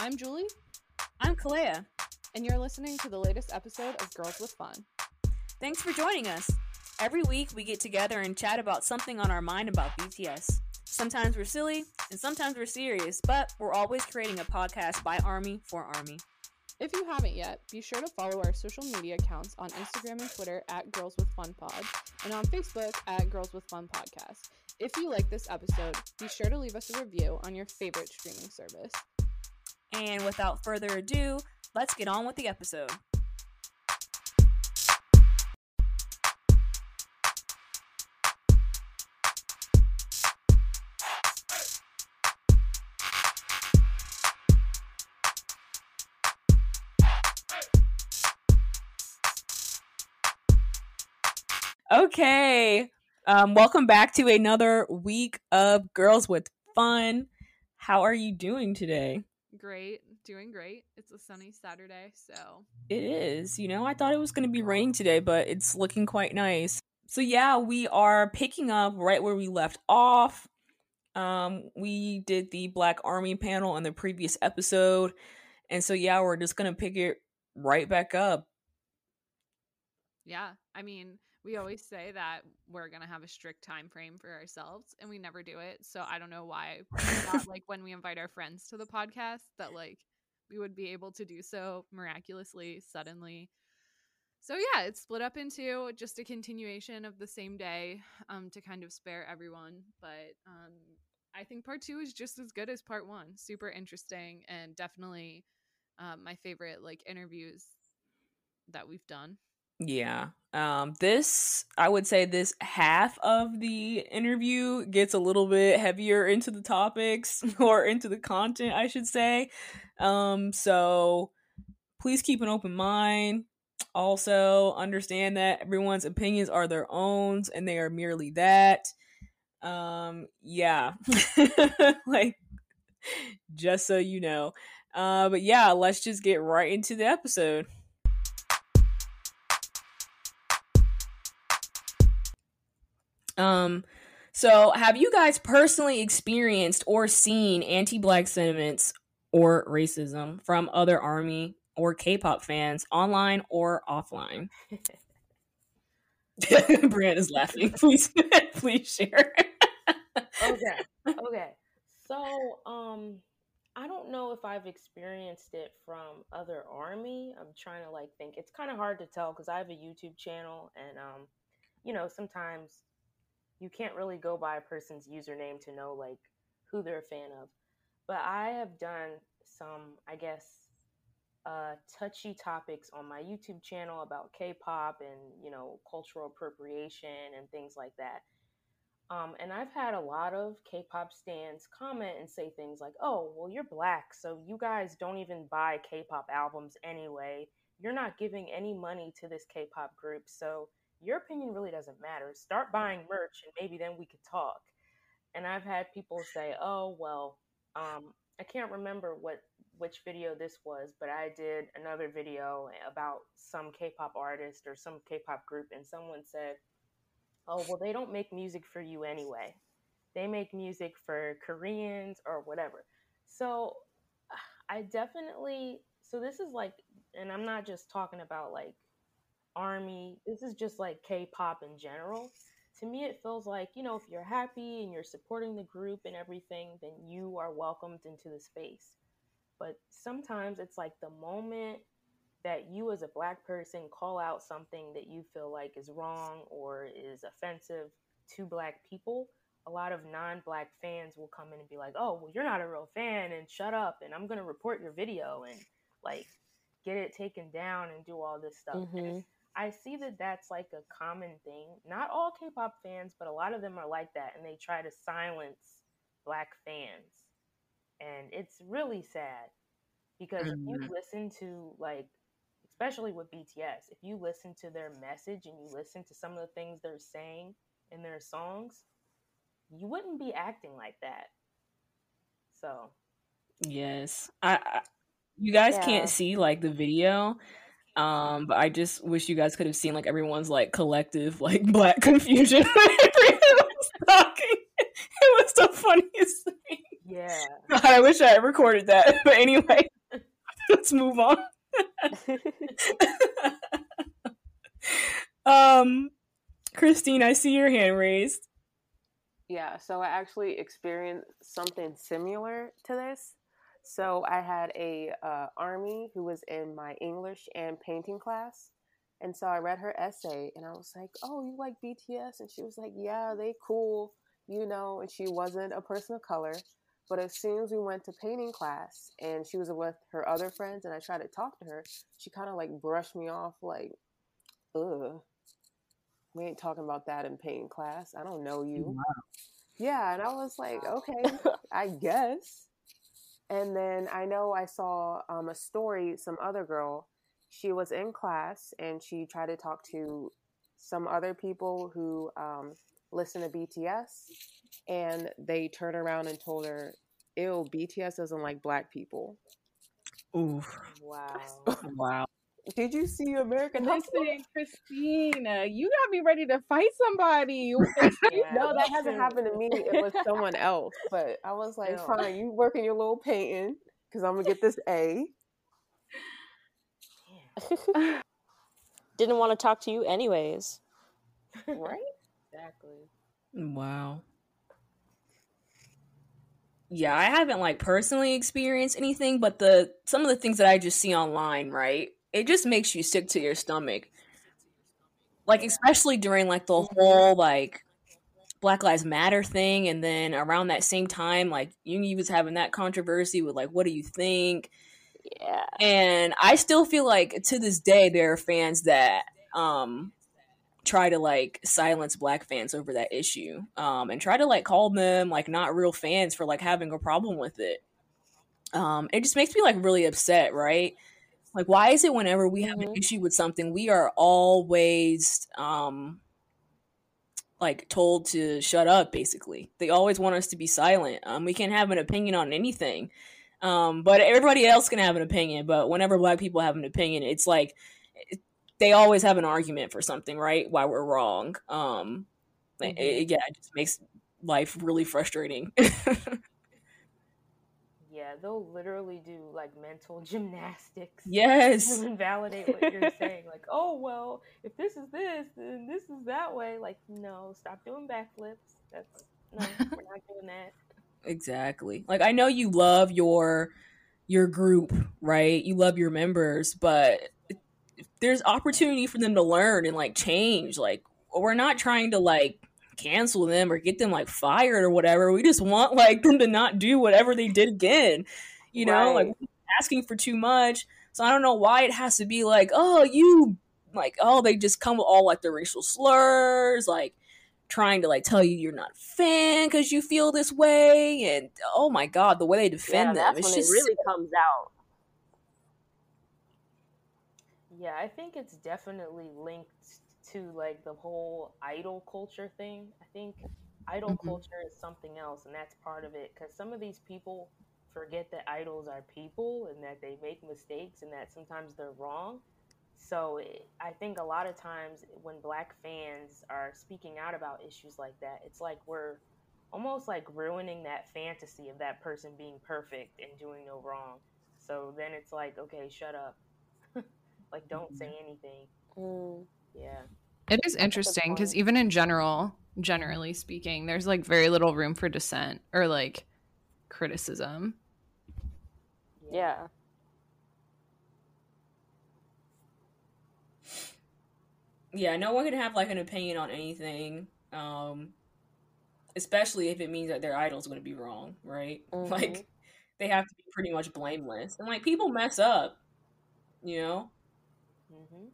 I'm Julie. I'm Kalea. And you're listening to the latest episode of Girls with Fun. Thanks for joining us. Every week we get together and chat about something on our mind about BTS. Sometimes we're silly and sometimes we're serious, but we're always creating a podcast by Army for Army. If you haven't yet, be sure to follow our social media accounts on Instagram and Twitter at Girls with Fun Pod and on Facebook at Girls with Fun Podcast. If you like this episode, be sure to leave us a review on your favorite streaming service. And without further ado, let's get on with the episode. Okay. Um, welcome back to another week of Girls with Fun. How are you doing today? Great, doing great. It's a sunny Saturday, so it is. You know, I thought it was going to be raining today, but it's looking quite nice. So yeah, we are picking up right where we left off. Um, we did the Black Army panel in the previous episode, and so yeah, we're just gonna pick it right back up. Yeah, I mean, we always say that we're gonna have a strict time frame for ourselves and we never do it so i don't know why not, like when we invite our friends to the podcast that like we would be able to do so miraculously suddenly. So yeah it's split up into just a continuation of the same day um to kind of spare everyone but um i think part two is just as good as part one super interesting and definitely um, my favorite like interviews that we've done yeah. Um this I would say this half of the interview gets a little bit heavier into the topics or into the content, I should say. Um so please keep an open mind. Also, understand that everyone's opinions are their own and they are merely that. Um yeah. like just so you know. Uh but yeah, let's just get right into the episode. Um, so have you guys personally experienced or seen anti-black sentiments or racism from other army or K-pop fans online or offline? Brianna is laughing. Please, please share. okay. Okay. So, um, I don't know if I've experienced it from other army. I'm trying to like think. It's kind of hard to tell because I have a YouTube channel, and um, you know, sometimes you can't really go by a person's username to know like who they're a fan of. But I have done some, I guess, uh, touchy topics on my YouTube channel about K-pop and you know cultural appropriation and things like that. Um, and I've had a lot of K-pop stands comment and say things like, "Oh, well, you're black, so you guys don't even buy K-pop albums anyway. You're not giving any money to this K-pop group, so your opinion really doesn't matter. Start buying merch and maybe then we could talk. And I've had people say, oh, well, um, I can't remember what which video this was, but I did another video about some K-pop artist or some K-pop group, and someone said, "Oh, well, they don't make music for you anyway. They make music for Koreans or whatever." So, I definitely so this is like, and I'm not just talking about like army. This is just like K-pop in general. To me, it feels like you know, if you're happy and you're supporting the group and everything, then you are welcomed into the space. But sometimes it's like the moment that you as a black person call out something that you feel like is wrong or is offensive to black people, a lot of non-black fans will come in and be like, "Oh, well, you're not a real fan, and shut up, and I'm gonna report your video and like get it taken down and do all this stuff." Mm-hmm. I see that that's like a common thing. Not all K-pop fans, but a lot of them are like that, and they try to silence black fans, and it's really sad because mm-hmm. if you mm-hmm. listen to like, especially with BTS, if you listen to their message and you listen to some of the things they're saying in their songs, you wouldn't be acting like that. So, yes, I, I you guys yeah. can't see like the video um, but I just wish you guys could have seen like everyone's like collective like black confusion was talking. It was the funniest thing. Yeah. I wish I recorded that. But anyway, let's move on. um, Christine, I see your hand raised. Yeah, so I actually experienced something similar to this. So I had a uh, army who was in my English and painting class, and so I read her essay, and I was like, "Oh, you like BTS?" And she was like, "Yeah, they cool, you know." And she wasn't a person of color, but as soon as we went to painting class, and she was with her other friends, and I tried to talk to her, she kind of like brushed me off, like, "Ugh." we ain't talking about that in painting class. I don't know you. Wow. Yeah, and I was like, okay, I guess. And then I know I saw um, a story, some other girl, she was in class and she tried to talk to some other people who um, listen to BTS, and they turned around and told her, ew, BTS doesn't like black people. Oof. Wow. wow. Did you see American Hustle? Christina, you got me ready to fight somebody. yeah, no, that hasn't happened to me. It was someone else. But I was like, oh. fine, you working your little painting because I'm gonna get this A. Didn't want to talk to you anyways. Right? Exactly. Wow. Yeah, I haven't like personally experienced anything, but the some of the things that I just see online, right? It just makes you sick to your stomach. Like especially during like the whole like Black Lives Matter thing, and then around that same time, like Yoongi was having that controversy with like, what do you think? Yeah. And I still feel like to this day there are fans that um try to like silence black fans over that issue um and try to like call them like not real fans for like having a problem with it um it just makes me like really upset right like, why is it whenever we have an mm-hmm. issue with something, we are always um like told to shut up basically. They always want us to be silent. Um we can't have an opinion on anything. Um but everybody else can have an opinion, but whenever black people have an opinion, it's like it, they always have an argument for something, right? Why we're wrong. Um mm-hmm. it, yeah, it just makes life really frustrating. Yeah, they'll literally do like mental gymnastics. Yes. To invalidate what you're saying. Like, oh well, if this is this, then this is that way. Like, no, stop doing backflips. That's no, we're not doing that. Exactly. Like I know you love your your group, right? You love your members, but there's opportunity for them to learn and like change. Like we're not trying to like cancel them or get them like fired or whatever. We just want like them to not do whatever they did again. You know, right. like asking for too much. So I don't know why it has to be like, oh, you like, oh, they just come with all like the racial slurs, like trying to like tell you you're not a fan because you feel this way, and oh my god, the way they defend yeah, them, it's just it really comes out. Yeah, I think it's definitely linked to like the whole idol culture thing. I think idol mm-hmm. culture is something else, and that's part of it because some of these people forget that idols are people and that they make mistakes and that sometimes they're wrong. So it, I think a lot of times when black fans are speaking out about issues like that, it's like we're almost like ruining that fantasy of that person being perfect and doing no wrong. So then it's like, okay, shut up. like, don't say mm-hmm. anything. Mm. Yeah. It is interesting because even in general, generally speaking, there's like very little room for dissent or like criticism. Yeah. Yeah, no one can have like an opinion on anything. Um especially if it means that their idol's going to be wrong, right? Mm-hmm. Like they have to be pretty much blameless. And like people mess up, you know? Mm-hmm.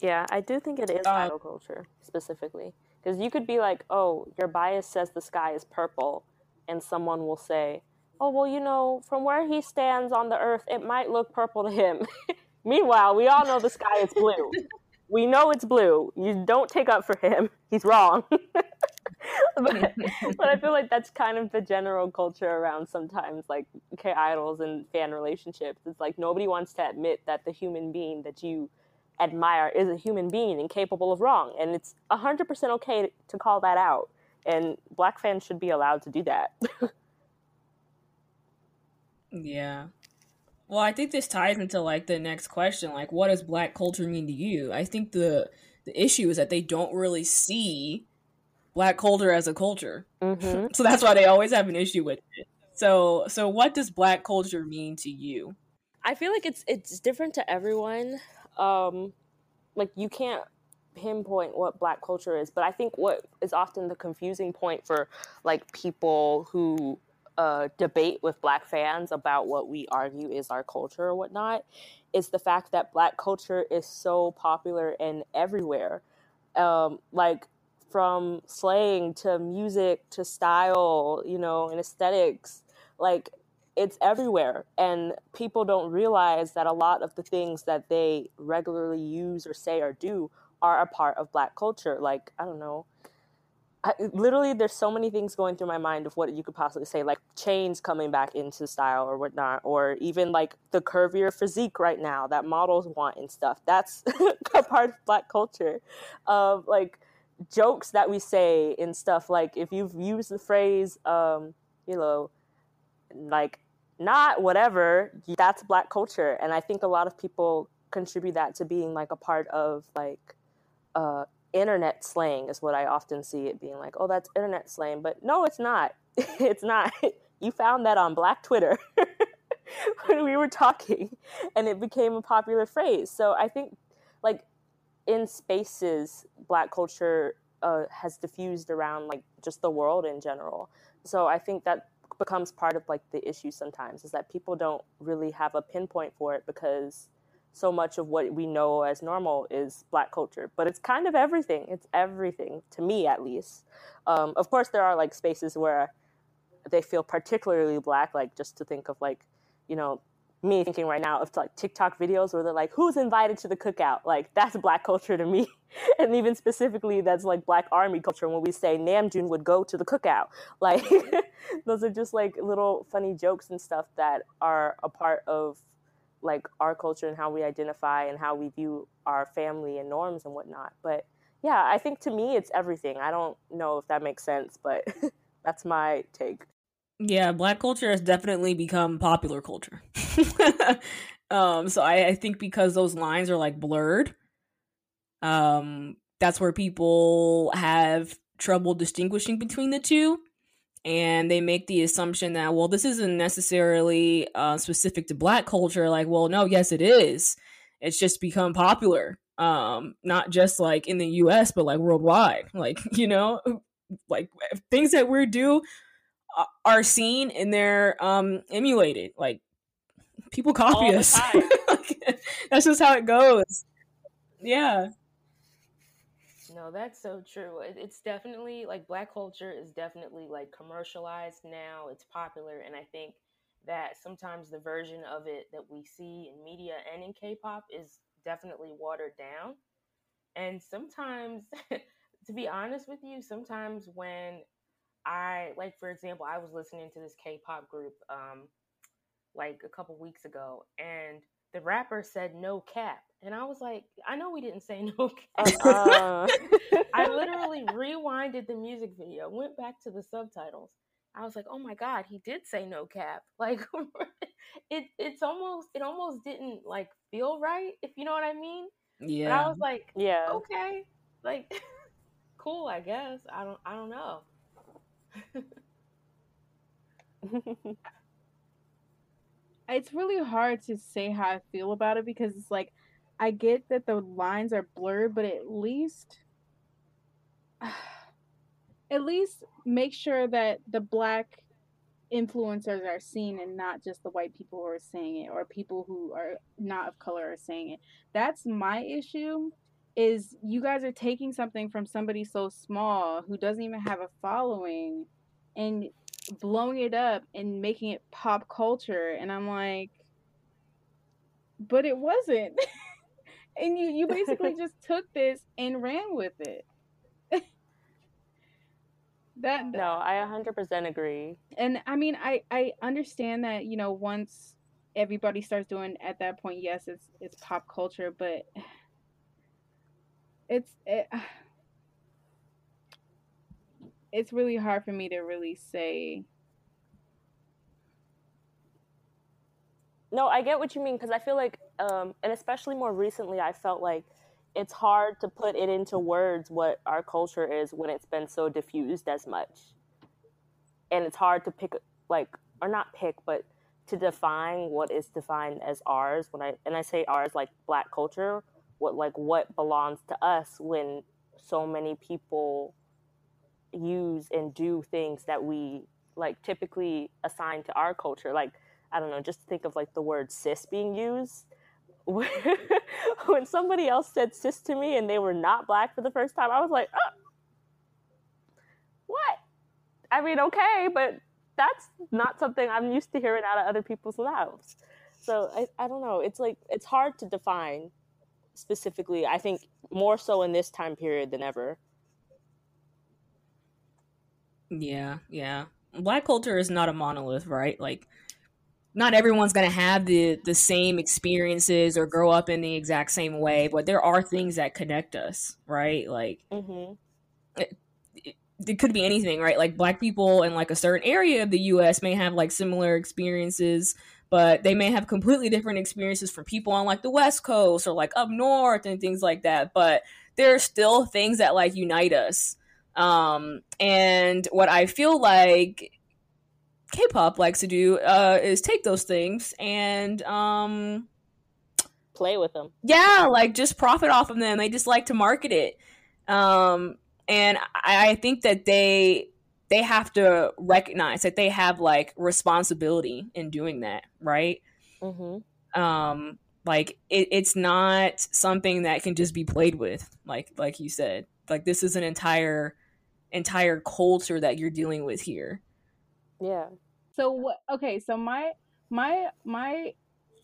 Yeah, I do think it is uh, idol culture specifically. Because you could be like, oh, your bias says the sky is purple, and someone will say, oh, well, you know, from where he stands on the earth, it might look purple to him. Meanwhile, we all know the sky is blue. we know it's blue. You don't take up for him. He's wrong. but, but I feel like that's kind of the general culture around sometimes like K idols and fan relationships. It's like nobody wants to admit that the human being that you admire is a human being and capable of wrong. And it's 100% okay to call that out. and black fans should be allowed to do that. yeah. Well, I think this ties into like the next question, like what does black culture mean to you? I think the the issue is that they don't really see black culture as a culture. Mm-hmm. so that's why they always have an issue with it. So so what does black culture mean to you? I feel like it's it's different to everyone. Um like you can't pinpoint what black culture is, but I think what is often the confusing point for like people who uh, debate with black fans about what we argue is our culture or whatnot is the fact that black culture is so popular and everywhere. Um, like from slang to music to style, you know, and aesthetics, like it's everywhere. And people don't realize that a lot of the things that they regularly use or say or do are a part of black culture. Like, I don't know, I, literally there's so many things going through my mind of what you could possibly say like chains coming back into style or whatnot or even like the curvier physique right now that models want and stuff that's a part of black culture of like jokes that we say and stuff like if you've used the phrase um you know like not whatever that's black culture and i think a lot of people contribute that to being like a part of like uh internet slang is what I often see it being like, oh, that's internet slang. But no, it's not. it's not. You found that on Black Twitter when we were talking, and it became a popular phrase. So I think, like, in spaces, Black culture uh, has diffused around like just the world in general. So I think that becomes part of like the issue sometimes is that people don't really have a pinpoint for it because so much of what we know as normal is black culture but it's kind of everything. It's everything to me at least. Um, of course there are like spaces where they feel particularly black like just to think of like you know me thinking right now of like tiktok videos where they're like who's invited to the cookout like that's black culture to me and even specifically that's like black army culture when we say namjoon would go to the cookout like those are just like little funny jokes and stuff that are a part of like our culture and how we identify and how we view our family and norms and whatnot. But yeah, I think to me it's everything. I don't know if that makes sense, but that's my take. Yeah, black culture has definitely become popular culture. um, so I, I think because those lines are like blurred, um, that's where people have trouble distinguishing between the two and they make the assumption that well this isn't necessarily uh, specific to black culture like well no yes it is it's just become popular um not just like in the us but like worldwide like you know like things that we do are seen and they're um emulated like people copy us that's just how it goes yeah no, that's so true. It's definitely like black culture is definitely like commercialized now. It's popular. And I think that sometimes the version of it that we see in media and in K pop is definitely watered down. And sometimes, to be honest with you, sometimes when I, like, for example, I was listening to this K pop group um, like a couple weeks ago, and the rapper said no cap. And I was like, I know we didn't say no cap. Uh, I literally rewinded the music video, went back to the subtitles. I was like, oh my God, he did say no cap. Like it it's almost it almost didn't like feel right, if you know what I mean. Yeah. But I was like, yeah, okay. Like cool, I guess. I don't I don't know. It's really hard to say how I feel about it because it's like I get that the lines are blurred, but at least at least make sure that the black influencers are seen and not just the white people who are saying it or people who are not of color are saying it. That's my issue is you guys are taking something from somebody so small who doesn't even have a following and blowing it up and making it pop culture and i'm like but it wasn't. And you you basically just took this and ran with it. That no i 100% agree. And i mean i i understand that you know once everybody starts doing at that point yes it's it's pop culture but it's it, it's really hard for me to really say. No, I get what you mean because I feel like, um, and especially more recently, I felt like it's hard to put it into words what our culture is when it's been so diffused as much, and it's hard to pick like or not pick, but to define what is defined as ours. When I and I say ours like Black culture, what like what belongs to us when so many people use and do things that we like typically assign to our culture. Like i don't know just think of like the word sis being used. When somebody else said sis to me and they were not black for the first time i was like oh, what? I mean okay but that's not something i'm used to hearing out of other people's mouths. So I, I don't know. It's like it's hard to define specifically i think more so in this time period than ever Yeah, yeah. Black culture is not a monolith, right? Like not everyone's going to have the the same experiences or grow up in the exact same way, but there are things that connect us, right? Like mm-hmm. it, it, it could be anything, right? Like black people in like a certain area of the US may have like similar experiences, but they may have completely different experiences from people on like the West Coast or like up north and things like that, but there are still things that like unite us um, and what I feel like K-pop likes to do uh, is take those things and um, play with them. Yeah, like just profit off of them. They just like to market it. Um, and I, I think that they they have to recognize that they have like responsibility in doing that, right? Mm-hmm. Um, like it, it's not something that can just be played with, like like you said. Like this is an entire entire culture that you're dealing with here. Yeah. So what okay, so my my my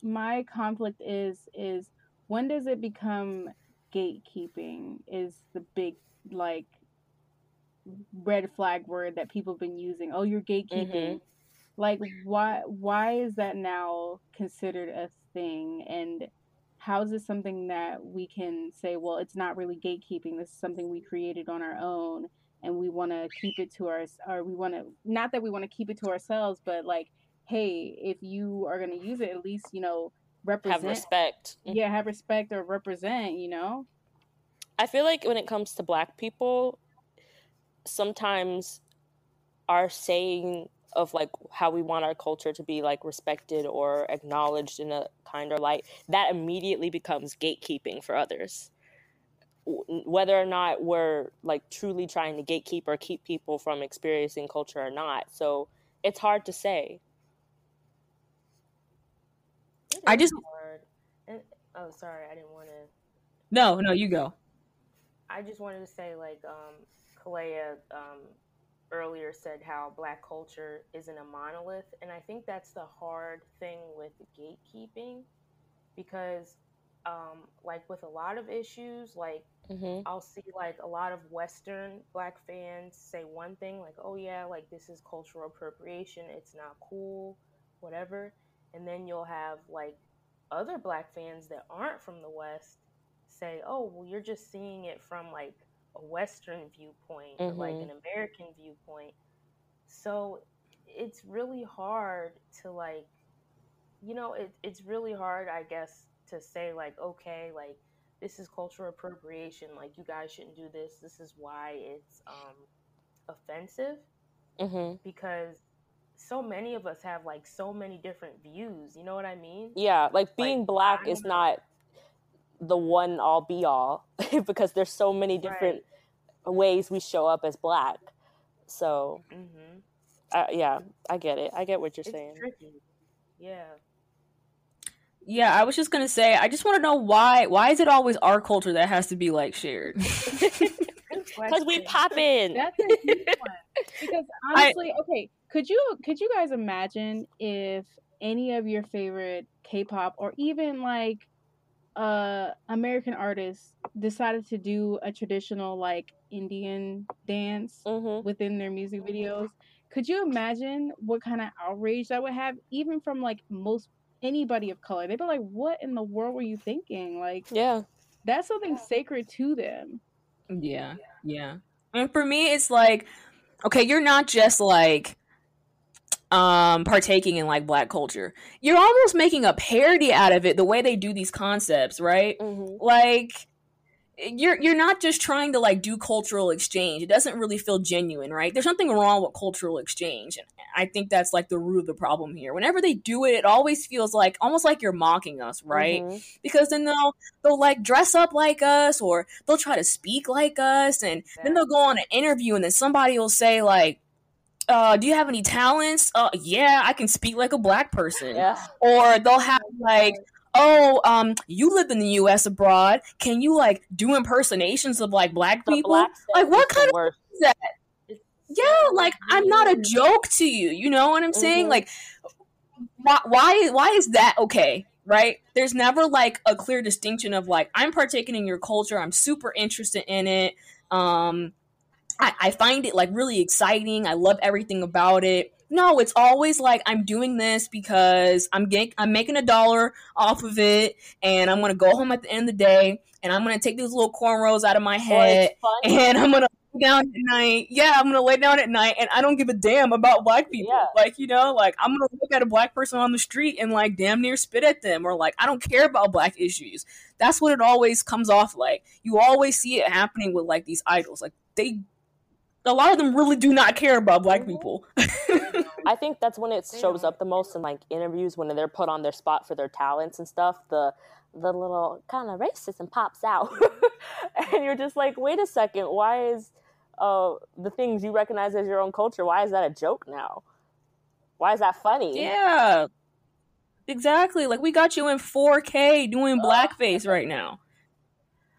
my conflict is is when does it become gatekeeping is the big like red flag word that people have been using. Oh, you're gatekeeping. Mm-hmm. Like why why is that now considered a thing and how is this something that we can say well it's not really gatekeeping this is something we created on our own and we want to keep it to our or we want to not that we want to keep it to ourselves but like hey if you are going to use it at least you know represent have respect mm-hmm. yeah have respect or represent you know i feel like when it comes to black people sometimes our saying of like how we want our culture to be like respected or acknowledged in a kinder light that immediately becomes gatekeeping for others whether or not we're like truly trying to gatekeep or keep people from experiencing culture or not. So it's hard to say. I just and, oh sorry, I didn't want to. No, no, you go. I just wanted to say like um, Kalea um, earlier said how black culture isn't a monolith, and I think that's the hard thing with gatekeeping because um, like with a lot of issues, like mm-hmm. I'll see like a lot of Western black fans say one thing, like, oh yeah, like this is cultural appropriation, it's not cool, whatever. And then you'll have like other black fans that aren't from the West say, oh, well, you're just seeing it from like a Western viewpoint mm-hmm. or like an American viewpoint. So it's really hard to like, you know, it, it's really hard, I guess, to say like okay like this is cultural appropriation like you guys shouldn't do this this is why it's um offensive mm-hmm. because so many of us have like so many different views you know what i mean yeah like being like, black is not the one all be all because there's so many different right. ways we show up as black so mm-hmm. uh, yeah i get it i get what you're it's saying tricky. yeah yeah, I was just gonna say, I just want to know why. Why is it always our culture that has to be like shared? Because we pop in. That's a huge one. Because honestly, I, okay, could you could you guys imagine if any of your favorite K-pop or even like uh American artists decided to do a traditional like Indian dance mm-hmm. within their music videos? Could you imagine what kind of outrage that would have, even from like most anybody of color. They'd be like, "What in the world were you thinking?" Like, yeah, that's something sacred to them. Yeah, yeah. And for me, it's like okay, you're not just like um partaking in like black culture. You're almost making a parody out of it the way they do these concepts, right? Mm-hmm. Like you're you're not just trying to like do cultural exchange. It doesn't really feel genuine, right? There's something wrong with cultural exchange. And I think that's like the root of the problem here. Whenever they do it, it always feels like almost like you're mocking us, right? Mm-hmm. Because then they'll they'll like dress up like us or they'll try to speak like us and then they'll go on an interview and then somebody will say like uh, do you have any talents? Uh, yeah, I can speak like a black person. Yeah. Or they'll have like, oh, um, you lived in the U.S. abroad. Can you like do impersonations of like black people? black Like, what kind of worst. is that? It's Yeah, like I'm not a joke to you. You know what I'm saying? Mhm. Like, why, why, why is that okay? Right? There's never like a clear distinction of like I'm partaking in your culture. I'm super interested in it. Um, I, I find it like really exciting. I love everything about it. No, it's always like I'm doing this because I'm getting I'm making a dollar off of it, and I'm gonna go home at the end of the day, and I'm gonna take these little cornrows out of my oh, head, it's funny. and I'm gonna lay down at night. Yeah, I'm gonna lay down at night, and I don't give a damn about black people. Yeah. Like you know, like I'm gonna look at a black person on the street and like damn near spit at them, or like I don't care about black issues. That's what it always comes off like. You always see it happening with like these idols. Like they, a lot of them really do not care about black people. I think that's when it shows up the most in like interviews when they're put on their spot for their talents and stuff. The the little kind of racism pops out, and you're just like, wait a second, why is uh the things you recognize as your own culture? Why is that a joke now? Why is that funny? yeah, exactly. Like we got you in 4K doing blackface right now.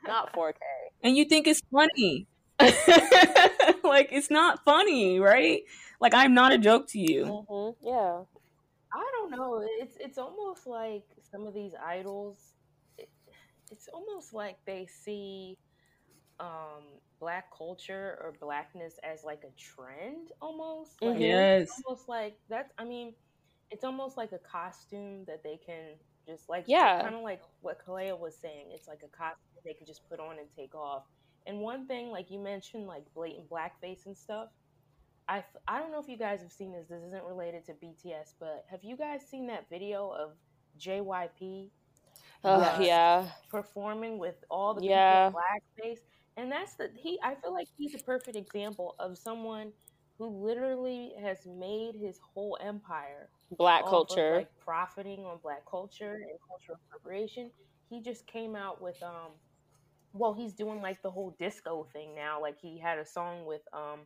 Not 4K. and you think it's funny. like it's not funny, right? Like I'm not a joke to you. hmm Yeah. I don't know. It's it's almost like some of these idols. It, it's almost like they see um, black culture or blackness as like a trend, almost. Like, Mhm. Yes. It's almost like that's. I mean, it's almost like a costume that they can just like. Yeah. Kind of like what Kalea was saying. It's like a costume they can just put on and take off. And one thing, like you mentioned, like blatant blackface and stuff. I, I don't know if you guys have seen this. This isn't related to BTS, but have you guys seen that video of JYP Ugh, Yes. yeah. performing with all the Yeah. people in blackface? And that's the he. I feel like he's a perfect example of someone who literally has made his whole empire Black off of, culture. like profiting on black culture and cultural appropriation. He just came out with um, well, he's doing like the whole disco thing now. Like he had a song with um,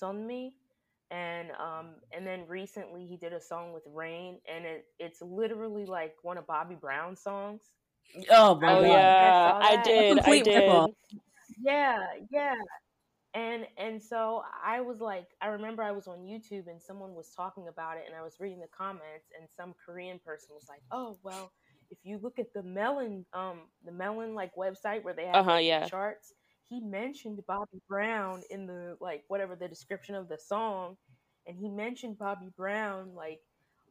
Sunmi, and um, and then recently he did a song with Rain, and it it's literally like one of Bobby Brown's songs. Oh my oh god. know if you guys yeah, saw I did. I did. ripoff. Yeah, yeah. And and so I was like, I remember I was on YouTube and someone was talking about it, and I was reading the comments, and some Korean person was like, "Oh well, if you look at the Melon, um, the Melon like website where they have Uh-huh, like, yeah. charts, he mentioned Bobby Brown in the like whatever the description of the song, and he mentioned Bobby Brown like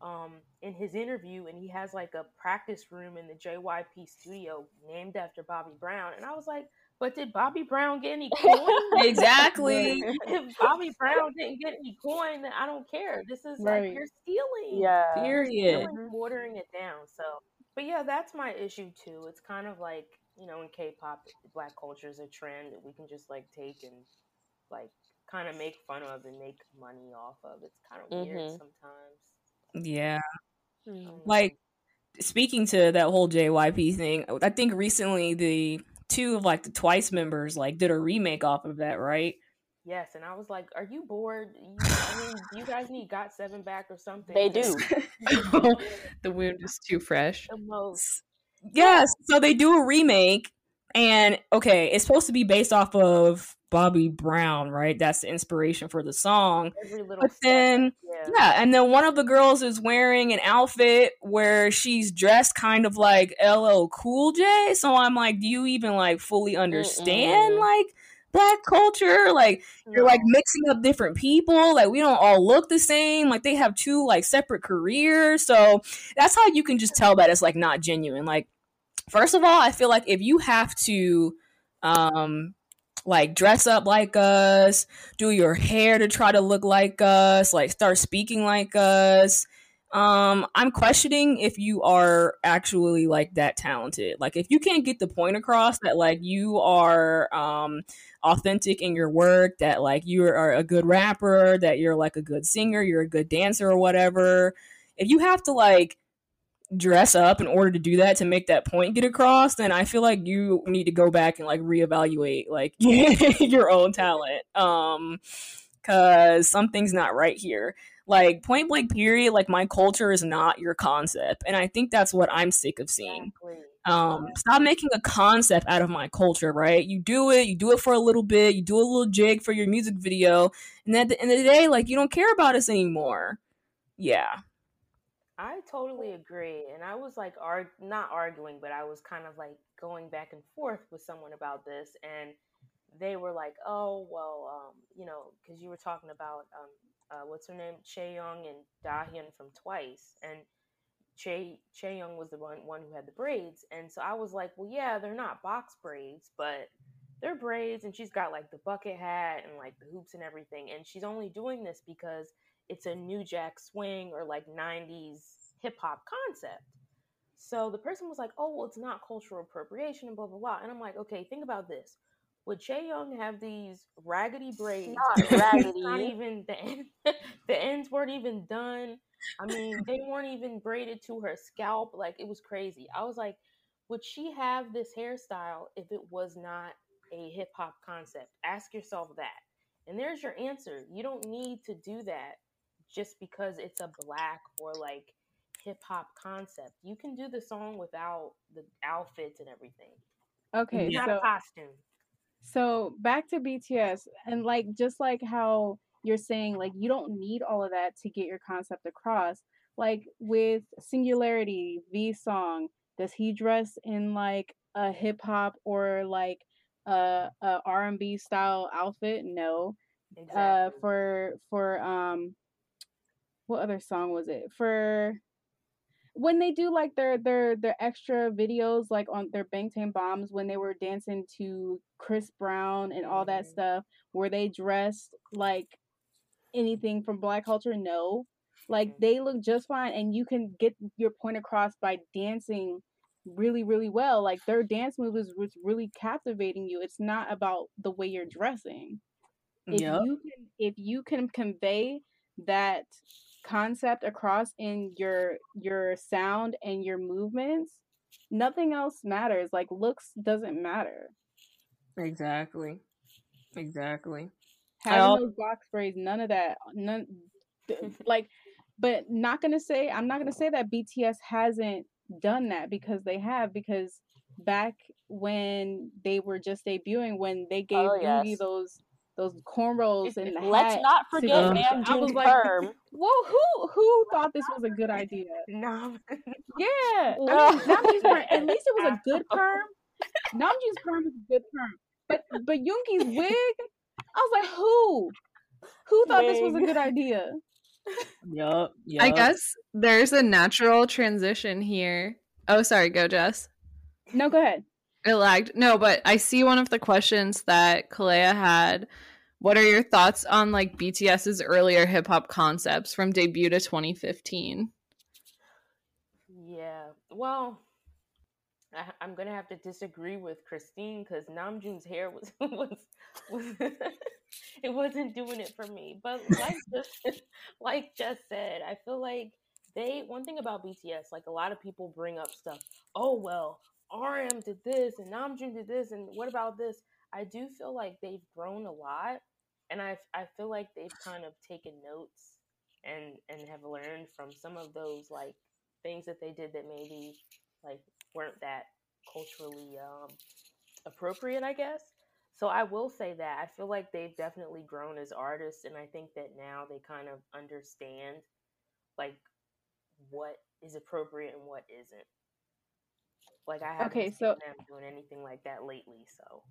um in his interview, and he has like a practice room in the JYP studio named after Bobby Brown, and I was like. But did Bobby Brown get any coin? Exactly. if Bobby Brown didn't get any coin, then I don't care. This is Right. like you're stealing. Yeah. Period. Stealing, watering it down. So, but yeah, that's my issue too. It's kind of like you know, in K-pop, black culture is a trend that we can just like take and like kind of make fun of and make money off of. It's kind of weird Mhm. sometimes. Yeah. Mm. don't. Like speaking to that whole JYP thing, I think recently the two of like the Twice members like did a remake off of that, right? Yes, and I was like, "Are you bored? You, I mean, you guys need Got Seven back or something." They do. the wound is too fresh. the most. Yes. So they do a remake, and okay, it's supposed to be based off of Bobby Brown, right? That's the inspiration for the song. Every little But then, yeah. yeah, and then one of the girls is wearing an outfit where she's dressed kind of like LL Cool J. So I'm like, do you even like fully understand Mm-mm. like black culture? Like you're like mixing up different people. Like we don't all look the same. Like they have two like separate careers. So that's how you can just tell that it's like not genuine. Like first of all, I feel like if you have to um like dress up like us, do your hair to try to look like us, like start speaking like us. Um, I'm questioning if you are actually like that talented. Like if you can't get the point across that like you are um authentic in your work, that like you are a good rapper, that you're like a good singer, you're a good dancer or whatever. If you have to like dress up in order to do that to make that point get across, then I feel like you need to go back and like reevaluate like your own talent. Um cuz something's not right here. Like point blank period, like my culture is not your concept. And I think that's what I'm sick of seeing. Exactly. Um stop making a concept out of my culture, right? You do it, you do it for a little bit, you do a little jig for your music video, and then at the end of the day, like you don't care about us anymore. Yeah. I totally agree. And I was like, arg- not arguing, but I was kind of like going back and forth with someone about this. And they were like, oh, well, um, you know, because you were talking about, um, uh, what's her name? Chaeyoung and Dahyun from Twice. And Che Chaeyoung was the one, one who had the braids. And so I was like, well, yeah, they're not box braids, but they're braids. And she's got like the bucket hat and like the hoops and everything. And she's only doing this because it's a new jack swing or like 90s hip hop concept. So the person was like, oh, well, it's not cultural appropriation and blah, blah, blah. And I'm like, okay, think about this. Would Chaeyoung have these raggedy braids? Not raggedy. Not even the, end, the ends weren't even done. I mean, they weren't even braided to her scalp. Like, it was crazy. I was like, would she have this hairstyle if it was not a hip hop concept? Ask yourself that. And there's your answer. You don't need to do that just because it's a black or like hip hop concept. You can do the song without the outfits and everything. Okay, It's not so a costume. So back to BTS and like just like how you're saying like you don't need all of that to get your concept across. Like with Singularity, V song, does he dress in like a hip hop or like a, a R&B style outfit? No. Uh Exactly. for for um what other song was it? For when they do like their their their extra videos like on their Bangtan bombs when they were dancing to Chris Brown and all that Mhm. stuff were they dressed like anything from black culture no like Mhm. they look just fine and you can get your point across by dancing really really well like their dance move is was really captivating you it's not about the way you're dressing if Yep. you can if you can convey that concept across in your your sound and your movements nothing else matters like looks doesn't matter Exactly. Exactly. Having al- those box braids none of that none like but not gonna say i'm not gonna say that bts hasn't done that because they have because back when they were just debuting when they gave Oh, yes. those those cornrows and the Let's hat not to forget go- Nam I was June like, Perm. Whoa, who who thought this was a good idea? No. Yeah, No. Namjoon's perm, at least it was a good perm. Namjoon's perm was a good perm, but but Yoongi's wig, I was like, who, who thought this was a good idea? Yup. Yup. I guess there's a natural transition here. Oh, sorry, go Jess. No, go ahead. It lagged. No, but I see one of the questions that Kalea had. What are your thoughts on like BTS's earlier hip hop concepts from debut to 2015? Yeah. Well, I, I'm gonna have to disagree with Christine because Namjoon's hair was was was it wasn't doing it for me. But like just like just said, I feel like they one thing about BTS, like a lot of people bring up stuff. Oh well, RM did this and Namjoon did this, and what about this? I do feel like they've grown a lot, and I I feel like they've kind of taken notes and and have learned from some of those like things that they did that maybe like weren't that culturally um appropriate i guess so i will say that i feel like they've definitely grown as artists and i think that now they kind of understand like what is appropriate and what isn't like i haven't Okay, seen so- them doing anything like that lately so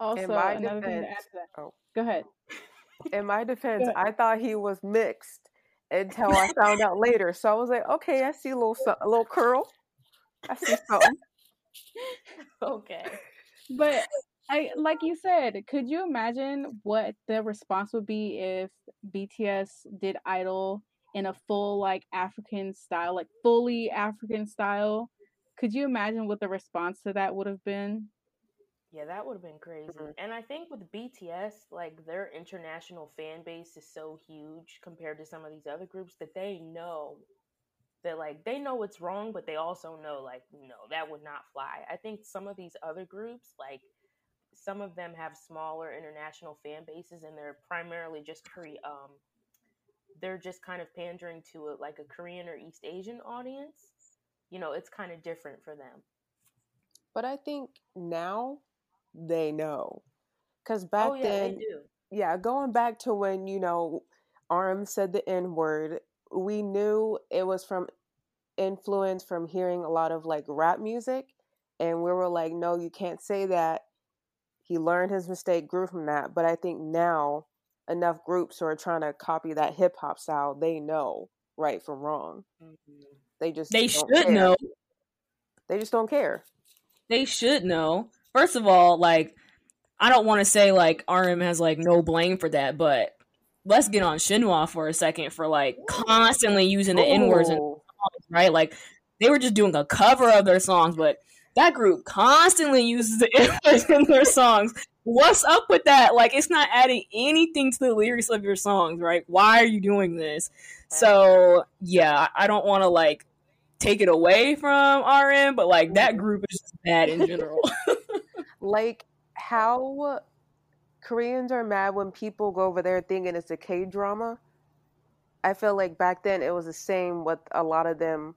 Also, my another thing to add to that. oh. Go ahead. In my defense. I thought he was mixed until I found out later. So I was like, okay, I see a little so- a little curl. I see something. okay But I like you said, could you imagine what the response would be if BTS did Idol in a full like African style, like fully African style? Could you imagine what the response to that would have been? Yeah, that would have been crazy. Mhm. And I think with BTS, like their international fan base is so huge compared to some of these other groups that they know that like they know it's wrong, but they also know like no, that would not fly. I think some of these other groups, like some of them have smaller international fan bases and they're primarily just Korea um they're just kind of pandering to a, like a Korean or East Asian audience. You know, it's kind of different for them. But I think now they know. Because back oh yeah, then, they do. yeah, going back to when, you know, RM said the N word, we knew it was from influence from hearing a lot of like rap music. And we were like, no, you can't say that. He learned his mistake, grew from that. But I think now enough groups who are trying to copy that hip hop style, they know right from wrong. Mhm. They just They don't should care. know. They just don't care. They should know. First of all, like I don't want to say like RM has like no blame for that, but let's get on Shinhwa for a second for like constantly using the N words and Ooh. right? Like they were just doing a cover of their songs, but that group constantly uses the N words in their songs. What's up with that? Like it's not adding anything to the lyrics of your songs, right? Why are you doing this? So yeah, I don't want to like take it away from RM, but like that mm-hmm. group is just bad in general. like how Koreans are mad when people go over there thinking it's a K drama. I feel like back then it was the same with a lot of them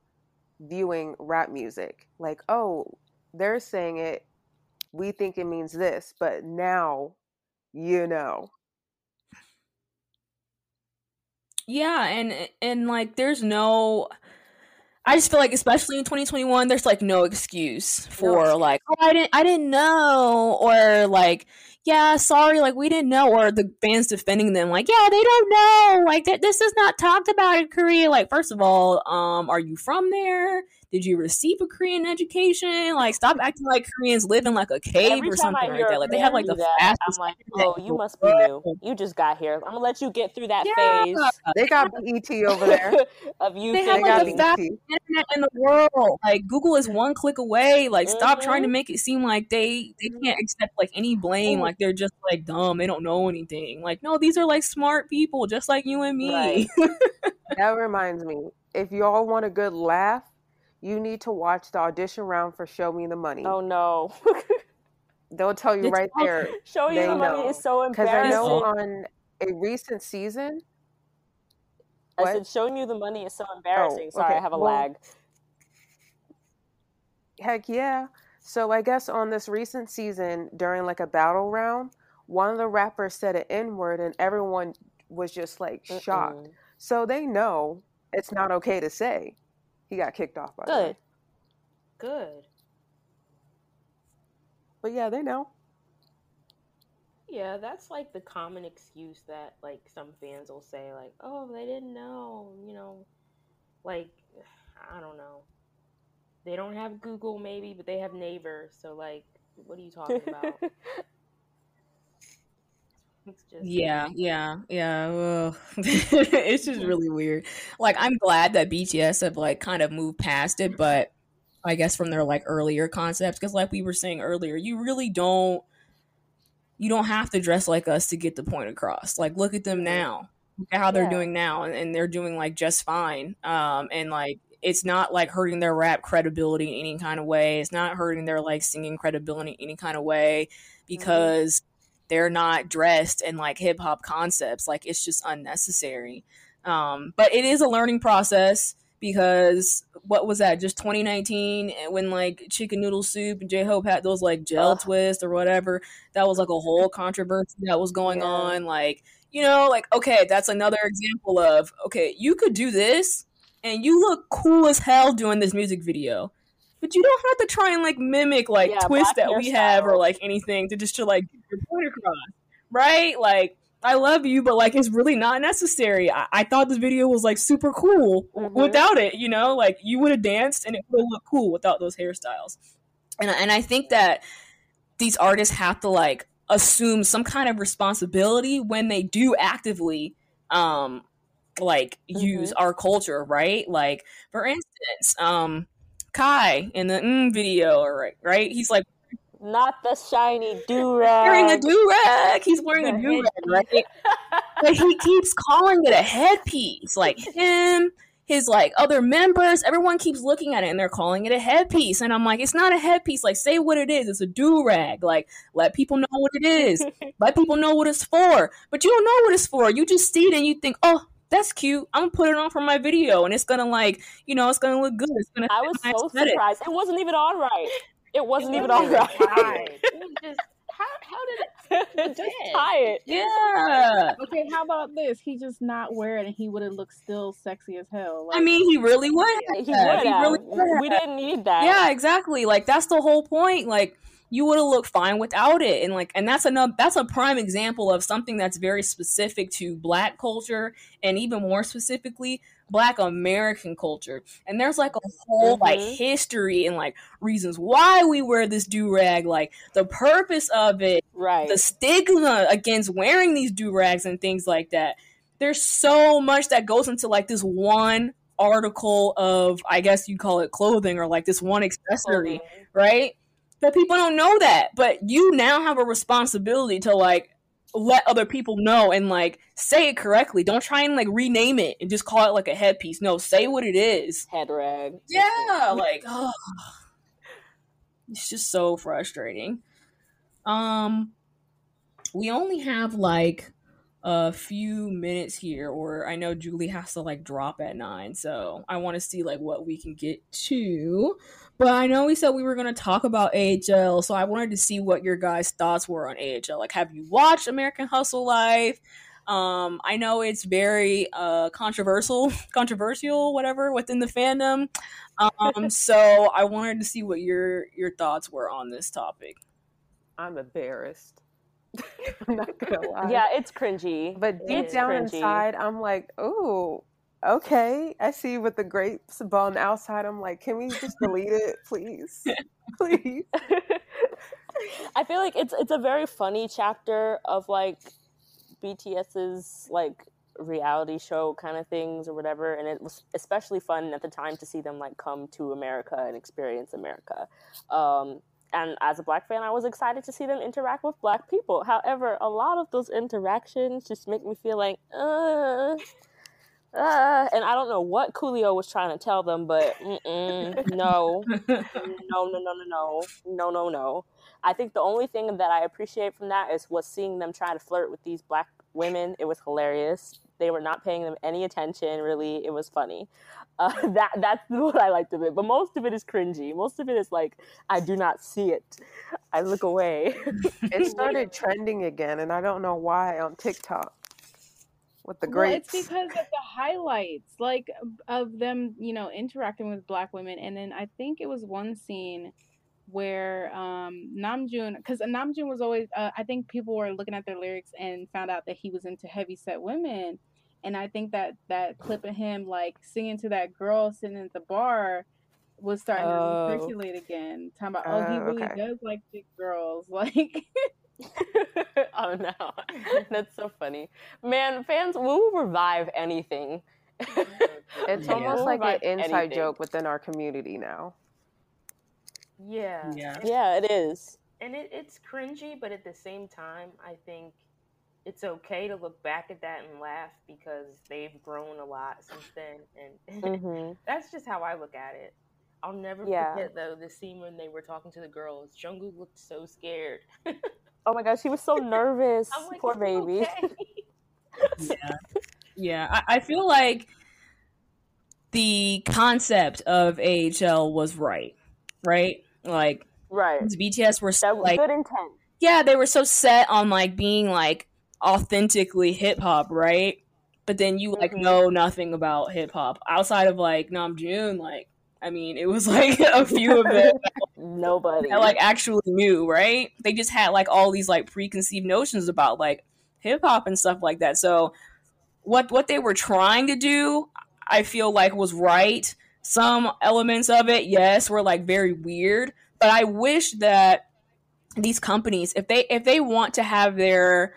viewing rap music. Like, oh, they're saying it, we think it means this, but now you know. Yeah, and and like there's no I just feel like especially in 2021 there's like no excuse for excuse. like oh I didn't I didn't know or like yeah, sorry like we didn't know or the fans defending them like yeah, they don't know. Like that this is not talked about in Korea. Like first of all, um are you from there? Did you receive a Korean education? Like stop acting like Koreans live in like a cave Every or something like that. Like they have like the that, fastest I'm like, internet oh, in you the must be world. new. You just got here. I'm gonna let you get through that Yeah. phase They got BET over there. of you They have They like got the BET. fastest internet in the world. Like Google is one click away. Like stop trying to Mhm. make it seem like they they can't accept like any blame. Ooh. Like they're just like dumb. They don't know anything. Like no, these are like smart people, just like you and me. Right. That reminds me. If y'all want a good laugh, you need to watch the audition round for Show Me the Money. Oh no. They'll tell you right there. Show you They the money is so embarrassing. Because I know on a recent season, I what? said showing you the money is so oh, embarrassing. Sorry, okay. I have a Well, lag. Heck yeah. So I guess on this recent season, during like a battle round, one of the rappers said an N word and everyone was just like shocked. Mm-mm. So they know it's not okay to say. He got kicked off by the way. Good. Good. But yeah, they know. Yeah, that's like the common excuse that like some fans will say, like, "Oh, they didn't know," you know, like I don't know. They don't have Google, maybe, but they have Naver. So, like, what are you talking about? It's just Yeah, yeah, yeah. it's just really weird. Like, I'm glad that BTS have like kind of moved past it, but I guess from their like earlier concepts, because like we were saying earlier, you really don't, you don't have to dress like us to get the point across. Like, look at them now. Look at how they're Yeah. doing now, and, and they're doing like just fine. Um, and like it's not like hurting their rap credibility in any kind of way. It's not hurting their like singing credibility in any kind of way because they're not dressed in like hip hop concepts. Like it's just unnecessary. Um, but it is a learning process because what was that? Just 2019 when like chicken noodle soup and J Hope had those like gel Ugh. twists or whatever. That was like a whole controversy that was going Yeah. on. Like you know, like okay, that's another example of okay, you could do this and you look cool as hell doing this music video. But you don't have to try and like mimic like Yeah, twists that we have or like anything to just to like your point across. Right? Like I love you, but like it's really not necessary. I, I thought this video was like super cool Mhm. without it, you know? Like you would have danced and it would have looked cool without those hairstyles. And I- and I think that these artists have to like assume some kind of responsibility when they do actively um like use Mm-hmm. our culture, right? Like for instance, um Kai in the mm video, right? Right? He's like Not the shiny do rag. wearing a do rag. He's wearing a do rag, right? but he keeps calling it a headpiece. Like him, his like other members, everyone keeps looking at it and they're calling it a headpiece. And I'm like, it's not a headpiece. Like, say what it is. It's a do rag. Like, let people know what it is. let people know what it's for. But you don't know what it's for. You just see it and you think, oh. That's cute. I'm gonna put it on for my video, and it's gonna like, you know, it's gonna look good. It's gonna. I was so aesthetic. surprised. It wasn't even on right. It wasn't It even on wasn't tied. It was just how how did it? Just tie it. Yeah. Okay, how about this? He just not wear it, and he would have looked still sexy as hell. I mean, he really would. have. He Yeah, would he really would we didn't need that. yeah exactly like that's the whole point like you would have looked fine without it. And like and that's another that's a prime example of something that's very specific to black culture and even more specifically black american culture. And there's like a whole like Mhm. history and like reasons why we wear this do-rag. Like the purpose of it Right. the stigma against wearing these do-rags and things like that. There's so much that goes into like this one article of i guess you call it clothing or like this one accessory right but people don't know that. But you now have a responsibility to like let other people know and like say it correctly. Don't try and like rename it and just call it like a headpiece. No say what it is. Head rag. yeah like oh, it's just so frustrating. Um we only have like a few minutes here or i know julie has to like drop at nine so i want to see like what we can get to. But i know we said we were going to talk about ahl so i wanted to see what your guys thoughts were on ahl like have you watched american hustle life? Um i know it's very uh controversial controversial whatever within the fandom. Um so i wanted to see what your your thoughts were on this topic. I'm embarrassed. I'm not gonna lie. Yeah, it's cringy. But deep down cringy. inside, I'm like, oh, okay. I see with the grapes, but on the outside, I'm like, can we just delete it, please? please. I feel like it's it's a very funny chapter of like BTS's like reality show kind of things or whatever and it was especially fun at the time to see them like come to America and experience America. Um and as a black fan, I was excited to see them interact with black people. However, a lot of those interactions just make me feel like, uh, uh, and I don't know what Coolio was trying to tell them, but no, no, no, no, no, no, no, no, no. I think the only thing that I appreciate from that is was seeing them try to flirt with these black women. It was hilarious. They were not paying them any attention. Really, it was funny. Uh, that that's what I liked of it. But most of it is cringy. Most of it is like I do not see it. I look away. It started trending again, and I don't know why on TikTok with the Well, it's because of the highlights, like of them, you know, interacting with black women, and then I think it was one scene where um Namjoon, because Namjoon was always, uh, I think people were looking at their lyrics and found out that he was into heavy set women, and I think that that clip of him like singing to that girl sitting at the bar was starting Oh. to circulate again, talking about, oh, he Oh, really okay. does like thick girls, like. oh no, that's so funny, man. Fans will revive anything. It's Yeah. almost like an inside anything. joke within our community now. Yeah. Yeah. Yeah, it is. and it, it's cringy, but at the same time, I think it's okay to look back at that and laugh because they've grown a lot since then, and hmm that's just how I look at it. I'll never Yeah. forget though the scene when they were talking to the girls. Jungkook looked so scared. Oh my gosh, he was so nervous. I'm like, Poor baby. okay?" yeah yeah I, I feel like the concept of ahl was right right like Right. bts were so, like good intent. yeah they were so set on like being like authentically hip-hop right but then you like Mhm. know nothing about hip-hop outside of like Namjoon. like i mean it was like a few of them Nobody. like actually knew, right? They just had like all these like preconceived notions about like hip hop and stuff like that. So what what they were trying to do, I feel like was right. Some elements of it, yes, were like very weird, but I wish that these companies if they if they want to have their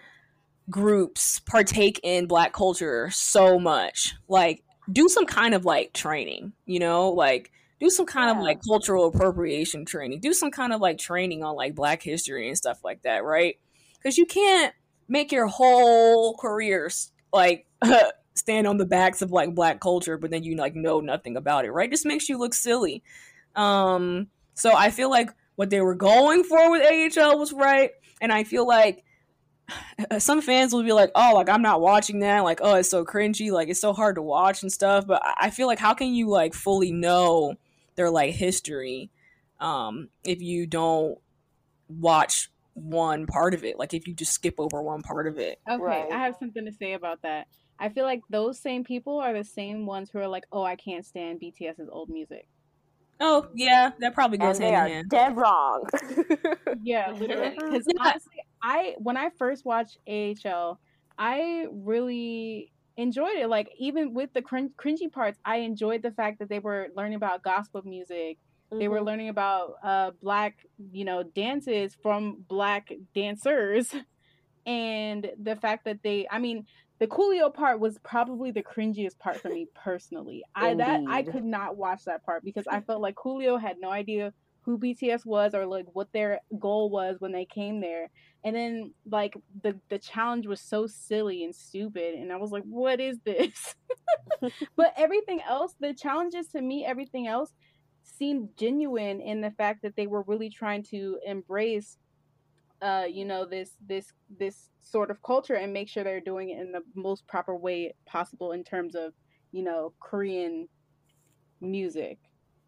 groups partake in black culture so much like do some kind of like training you know? Like do some kind yeah. of like cultural appropriation training. Do some kind of like training on like black history and stuff like that right? Because you can't make your whole career like stand on the backs of like black culture but then you like know nothing about it right? Just makes you look silly. Um so i feel like what they were going for with ahl was right and i feel like some fans will be like, "Oh, like I'm not watching that. Like, oh, it's so cringy. Like, it's so hard to watch and stuff." But I feel like how can you like fully know their like history um if you don't watch one part of it? Like, if you just skip over one part of it. Okay, right. I have something to say about that. I feel like those same people are the same ones who are like, "Oh, I can't stand BTS's old music." Oh yeah, that probably goes and hand in hand. Dead wrong. yeah, literally. Because honestly, I when I first watched AHL, I really enjoyed it. Like even with the cring- cringy parts, I enjoyed the fact that they were learning about gospel music. Mm-hmm. They were mm-hmm. learning about uh, black, you know, dances from black dancers, and the fact that they, I mean, the Coolio part was probably the cringiest part for me personally. I that I could not watch that part because I felt like Coolio had no idea who BTS was or like what their goal was when they came there. And then like the the challenge was so silly and stupid and I was like what is this? but everything else, the challenges to me everything else seemed genuine in the fact that they were really trying to embrace uh you know this this this sort of culture and make sure they're doing it in the most proper way possible in terms of you know Korean music.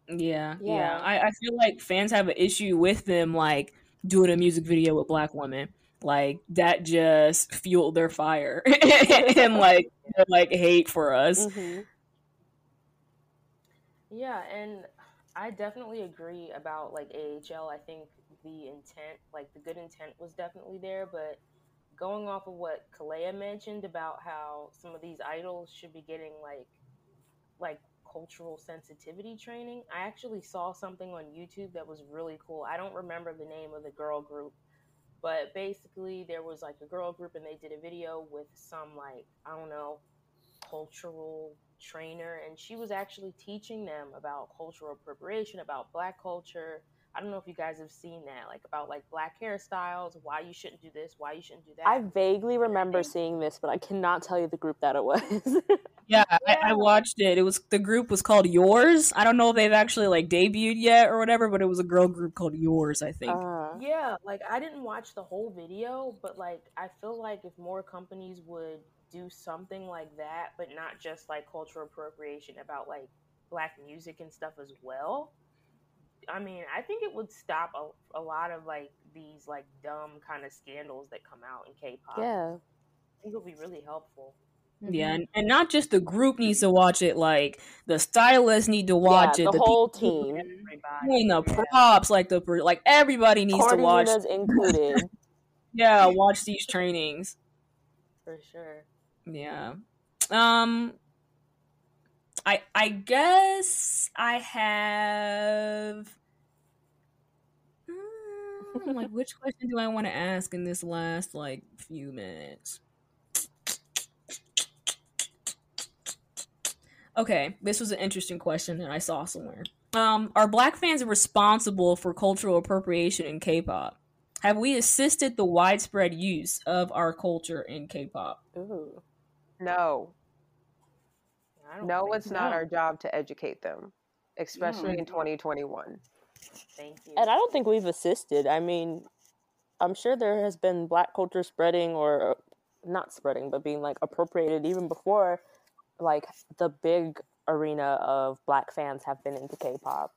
Yeah, yeah. yeah. I, I feel like fans have an issue with them like doing a music video with black women. Like that just fueled their fire and like like hate for us. Mm-hmm. Yeah, and I definitely agree about like AHL. I think the intent, like the good intent, was definitely there, but going off of what Kalea mentioned about how some of these idols should be getting like like cultural sensitivity training. I actually saw something on YouTube that was really cool. I don't remember the name of the girl group, but basically there was like a girl group and they did a video with some like I don't know cultural trainer and she was actually teaching them about cultural appropriation, about black culture, I don't know if you guys have seen that, like about like black hairstyles, why you shouldn't do this, why you shouldn't do that. I vaguely remember seeing this, but I cannot tell you the group that it was. yeah, I, I, watched it. It was the group was called Yours. I don't know if they've actually like debuted yet or whatever, but it was a girl group called Yours. I think. Uh, yeah, like I didn't watch the whole video, but like I feel like if more companies would do something like that, but not just like cultural appropriation about like black music and stuff as well I mean, I think it would stop a, a lot of like these like dumb kind of scandals that come out in K-pop. Yeah, I think it'll be really helpful. Yeah, and, and not just the group needs to watch it, like the stylists need to watch yeah, it. The, the whole team, doing the props, like the like everybody needs to watch. included. yeah, watch these trainings for sure. Yeah. Um, I I guess I have mm, like which question do I want to ask in this last like few minutes? Okay, this was an interesting question that I saw somewhere. Um, are black fans responsible for cultural appropriation in K-pop? Have we assisted the widespread use of our culture in K-pop? Ooh. No no, it's not our job to educate them, especially no. in 2021. Thank you. And I don't think we've assisted. I mean, I'm sure there has been black culture spreading or not spreading, but being like appropriated even before like the big arena of black fans have been into K-pop.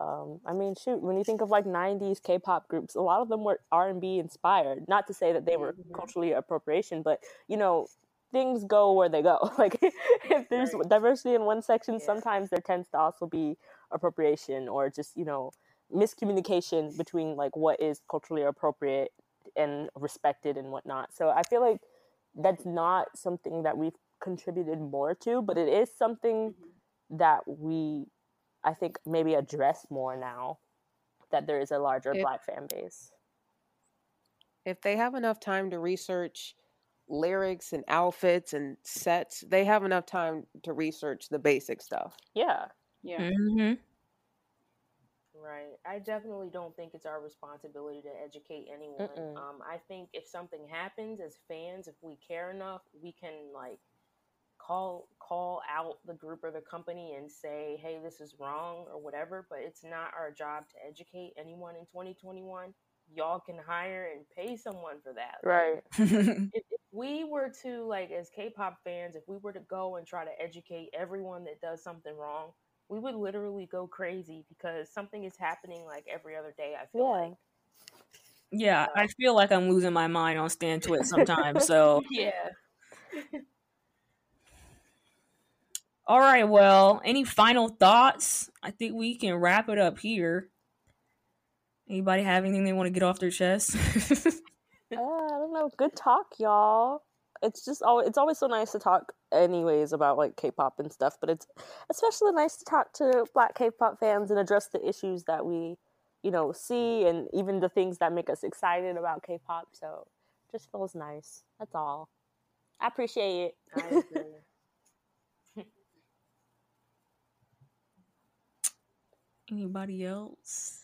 Um, I mean, shoot, when you think of like '90s K-pop groups, a lot of them were R&B inspired. Not to say that they were mm-hmm. culturally appropriation, but you know, things go where they go. Like if there's right. diversity in one section, yeah. sometimes there tends to also be appropriation or just you know miscommunication between like what is culturally appropriate and respected and whatnot. So I feel like that's not something that we've contributed more to, but it is something mm-hmm. that we I think maybe address more now that there is a larger black fan base. if they have enough time to research lyrics and outfits and sets, they have enough time to research the basic stuff. Yeah. Yeah. Mm-hmm. Right. I definitely don't think it's our responsibility to educate anyone. Mm-mm. Um, I think if something happens as fans, if we care enough, we can like call call out the group or the company and say, "Hey, this is wrong" or whatever. But it's not our job to educate anyone in 2021. Y'all can hire and pay someone for that. Like, Right. if, if we were to like as k-pop fans if we were to go and try to educate everyone that does something wrong we would literally go crazy because something is happening like every other day i feel Yeah. like yeah, I feel like I'm losing my mind on Stan Twit sometimes. So, yeah all right. Well, any final thoughts? I think we can wrap it up here. Anybody have anything they want to get off their chest? Uh, I don't know. Good talk, y'all. It's just always it's always so nice to talk anyways about like K-pop and stuff, but it's especially nice to talk to black K-pop fans and address the issues that we, you know, see and even the things that make us excited about K-pop. So, just feels nice. That's all. I appreciate it. i agree Anybody else?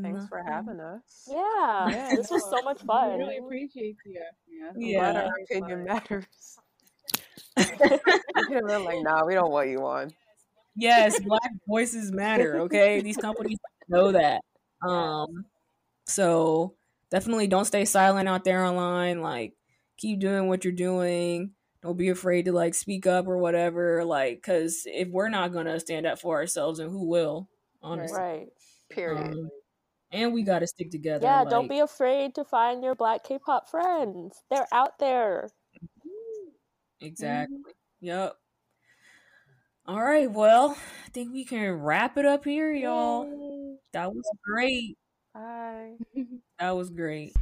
Thanks for having us. yeah. Yeah. This was so much We fun. really appreciate you. Yeah. I'm Yeah. our opinion matters. we could have been like, nah, we don't want you on. Yes, black voices matter. Okay, these companies know that. Um, so definitely don't stay silent out there online. Like, keep doing what you're doing. Don't be afraid to like speak up or whatever. Like, because if we're not gonna stand up for ourselves, and who will? Honestly, Right. Period. Um, and we got to stick together. Yeah, like, don't be afraid to find your black K-pop friends. They're out there. exactly. Yep. All right. Well, I think we can wrap it up here, y'all. Yay. That was great. Bye. That was great.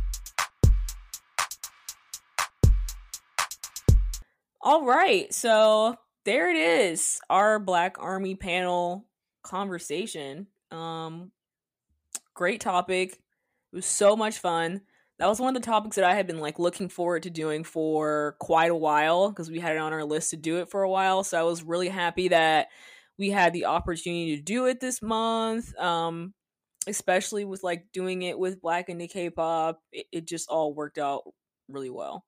All right. So there it is. Our Black Army panel conversation. Um great topic. It was so much fun. That was one of the topics that I had been like looking forward to doing for quite a while because we had it on our list to do it for a while. So I was really happy that we had the opportunity to do it this month. Um especially with like doing it with Black into K-pop, it, it just all worked out really well.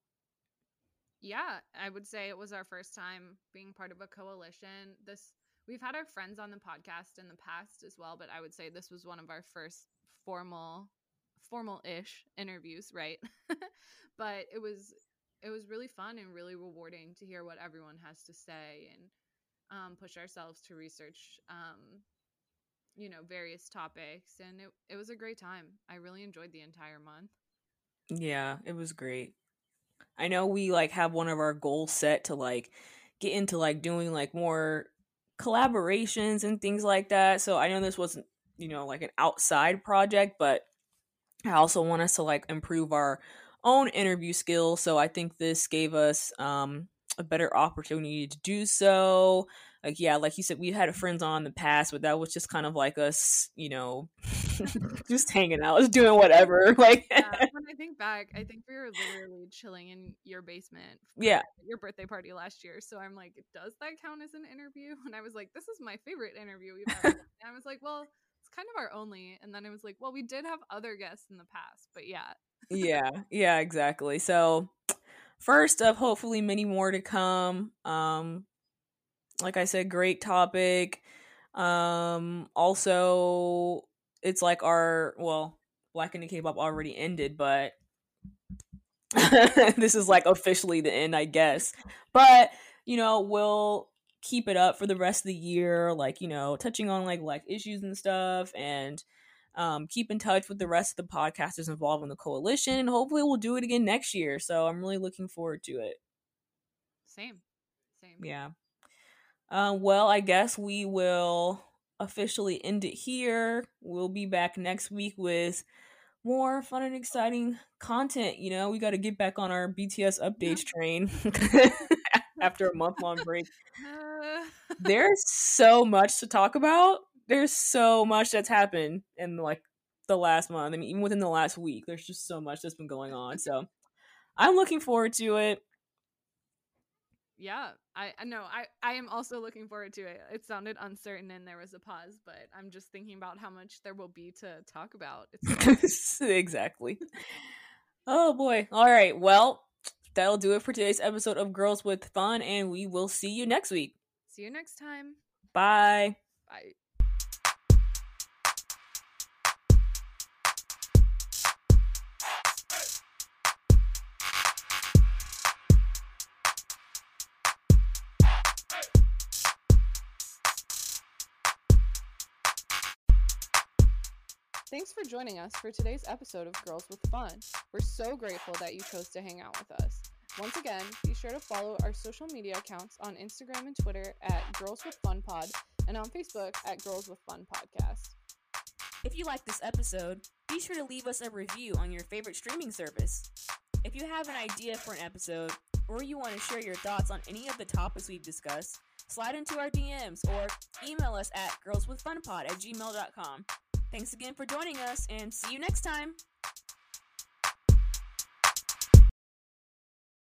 Yeah, I would say it was our first time being part of a coalition. This we've had our friends on the podcast in the past as well, but I would say this was one of our first formal formal-ish interviews, right? but it was it was really fun and really rewarding to hear what everyone has to say and um, push ourselves to research um, you know various topics and it, it was a great time i really enjoyed the entire month Yeah, it was great. I know we like have one of our goals set to like get into like doing like more collaborations and things like that. So I know this wasn't, you know, like an outside project, but I also want us to like improve our own interview skills. So I think this gave us um a better opportunity to do so. Like yeah, like you said, we had friends on in the past, but that was just kind of like us, you know, just hanging out, just doing whatever. Like yeah, when i think back i think we were literally chilling in your basement Yeah. your birthday party last year so i'm like does that count as an interview and i was like this is my favorite interview we've ever and i was like well it's kind of our only and then I was like well we did have other guests in the past but yeah yeah, yeah, exactly. So first of hopefully many more to come. Um like I said, great topic. Um also it's like our well, Black and the K-pop already ended, but this is like officially the end, I guess. But, you know, we'll keep it up for the rest of the year, like, you know, touching on like like issues and stuff and um, keep in touch with the rest of the podcasters involved in the coalition and hopefully we'll do it again next year. So i'm really looking forward to it. Same. Same. Yeah. Uh, well i guess we will officially end it here we'll be back next week with more fun and exciting content you know we got to get back on our bts updates train after a month long break there's so much to talk about there's so much that's happened in like the last month. I mean, even within the last week, there's just so much that's been going on. So I'm looking forward to it. Yeah, I I know. I I am also looking forward to it. It sounded uncertain and there was a pause, but I'm just thinking about how much there will be to talk about. It's exactly. Oh boy. All right. Well, that'll do it for today's episode of Girls with Fun, and we will see you next week. See you next time. Bye. Bye. Thanks for joining us for today's episode of Girls with Fun. We're so grateful that you chose to hang out with us. Once again, be sure to follow our social media accounts on Instagram and Twitter at Girls with Fun Pod and on Facebook at Girls with Fun Podcast. If you like this episode, be sure to leave us a review on your favorite streaming service. If you have an idea for an episode, or you want to share your thoughts on any of the topics we've discussed, slide into our DMs or email us at girlswithfunpod at gmail.com. Thanks again for joining us and see you next time.